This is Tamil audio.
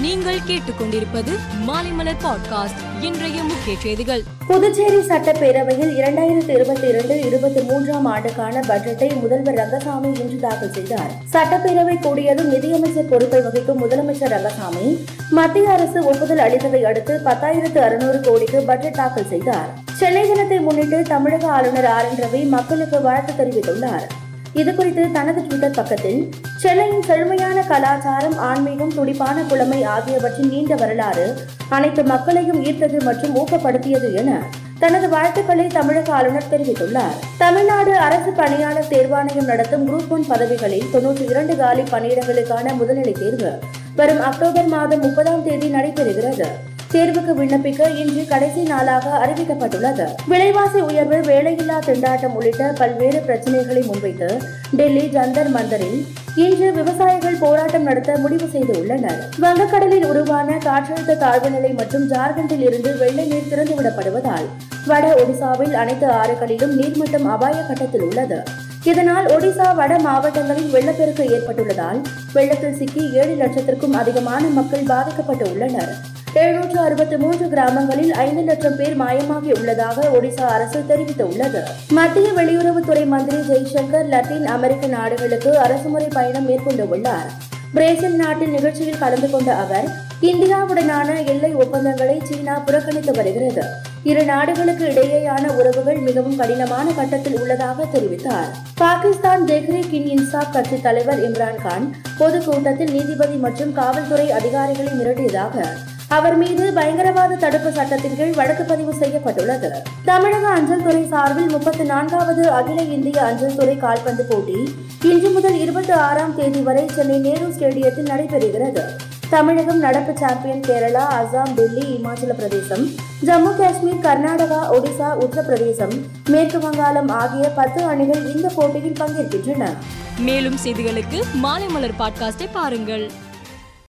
நீங்கள் கேட்டுக்கொண்டிருப்பது மாலைமலர் பாட்காஸ்ட் இன்றைய முக்கிய செய்திகள். புதுச்சேரி சட்டப்பேரவையில் இரண்டாயிரத்தி இருபத்தி இரண்டு இருபத்தி மூன்றாம் ஆண்டுக்கான பட்ஜெட்டை முதல்வர் ரங்கசாமி இன்று தாக்கல் செய்தார். சட்டப்பேரவை கூடியதும் நிதியமைச்சர் பொறுப்பை வகிக்கும் முதலமைச்சர் ரங்கசாமி மத்திய அரசு ஒப்புதல் அளித்ததை அடுத்து பத்தாயிரத்து அறுநூறு கோடிக்கு பட்ஜெட் தாக்கல் செய்தார். சென்னை தினத்தை முன்னிட்டு தமிழக ஆளுநர் ஆர். என். ரவி மக்களுக்கு வாழ்த்து தெரிவித்துள்ளார். இது குறித்து தனது ட்விட்டர் பக்கத்தில் சென்னையின் செழுமையான கலாச்சாரம் ஆன்மீகம் துடிப்பான புலமை ஆகியவற்றின் நீண்ட வரலாறு அனைத்து மக்களையும் ஈர்த்தது மற்றும் ஊக்கப்படுத்தியது என தனது வாழ்த்துக்களை தமிழக ஆளுநர் தெரிவித்துள்ளார். தமிழ்நாடு அரசு பணியாளர் தேர்வாணையம் நடத்தும் குரூப் ஒன் பதவிகளில் தொன்னூற்றி இரண்டு காலி பணியிடங்களுக்கான முதல்நிலை தேர்வு வரும் அக்டோபர் மாதம் முப்பதாம் தேதி நடைபெறுகிறது. தேர்வுக்கு விண்ணப்பிக்க இன்று கடைசி நாளாக அறிவிக்கப்பட்டுள்ளது. விலைவாசி உயர்வு வேலையில்லா திண்டாட்டம் உள்ளிட்ட பல்வேறு பிரச்சனைகளை முன்வைத்து டெல்லி ஜந்தர் மந்தரில் இன்று விவசாயிகள் போராட்டம் நடத்த முடிவு செய்துள்ளனர். வங்கக்கடலில் உருவான காற்றழுத்த தாழ்வு நிலை மற்றும் ஜார்க்கண்டில் இருந்து வெள்ளை நீர் திறந்துவிடப்படுவதால் வட ஒடிசாவில் அனைத்து ஆறுகளிலும் நீர்மட்டம் அபாய கட்டத்தில் உள்ளது. இதனால் ஒடிசா வட மாவட்டங்களில் வெள்ளப்பெருக்கு ஏற்பட்டுள்ளதால் வெள்ளத்தில் சிக்கி ஏழு லட்சத்திற்கும் அதிகமான மக்கள் பாதிக்கப்பட்டு உள்ளனர். எழுநூற்று அறுபத்தி மூன்று கிராமங்களில் ஐந்து லட்சம் பேர் மாயமாகி உள்ளதாக ஒடிசா அரசு தெரிவித்துள்ளது. மத்திய வெளியுறவுத்துறை மந்திரி ஜெய்சங்கர் லத்தீன் அமெரிக்க நாடுகளுக்கு அரசுமுறை பயணம் மேற்கொண்டுள்ளார். பிரேசில் நாட்டில் நிகழ்ச்சியில் கலந்து கொண்ட அவர் இந்தியாவுடனான எல்லை ஒப்பந்தங்களை சீனா புறக்கணித்து வருகிறது. இரு நாடுகளுக்கு இடையேயான உறவுகள் மிகவும் கடினமான கட்டத்தில் உள்ளதாக தெரிவித்தார். பாகிஸ்தான் தெஹ்ரிக் இன் இன்சாப் கட்சி தலைவர் இம்ரான்கான் பொதுக்கூட்டத்தில் நீதிபதி மற்றும் காவல்துறை அதிகாரிகளை மிரட்டியதாக அவர் மீது பயங்கரவாத தடுப்பு சட்டத்தின் கீழ் வழக்கு பதிவு செய்யப்பட்டுள்ளது. தமிழக அஞ்சல் துறை சார்பில் முப்பத்தி நான்காவது அகில இந்திய அஞ்சல் துறை கால்பந்து போட்டி இன்று முதல் இருபத்தி ஆறாம் தேதி வரை சென்னை நேரு ஸ்டேடியத்தில் நடைபெறுகிறது. தமிழகம் நடப்பு சாம்பியன் கேரளா அசாம் டெல்லி இமாச்சல பிரதேசம் ஜம்மு காஷ்மீர் கர்நாடகா ஒடிசா உத்தரப்பிரதேசம் மேற்கு வங்காளம் ஆகிய பத்து அணிகள் இந்த போட்டியில் பங்கேற்கின்றன. மேலும் செய்திகளுக்கு மாலைமலர் பாட்காஸ்டை பாருங்கள்.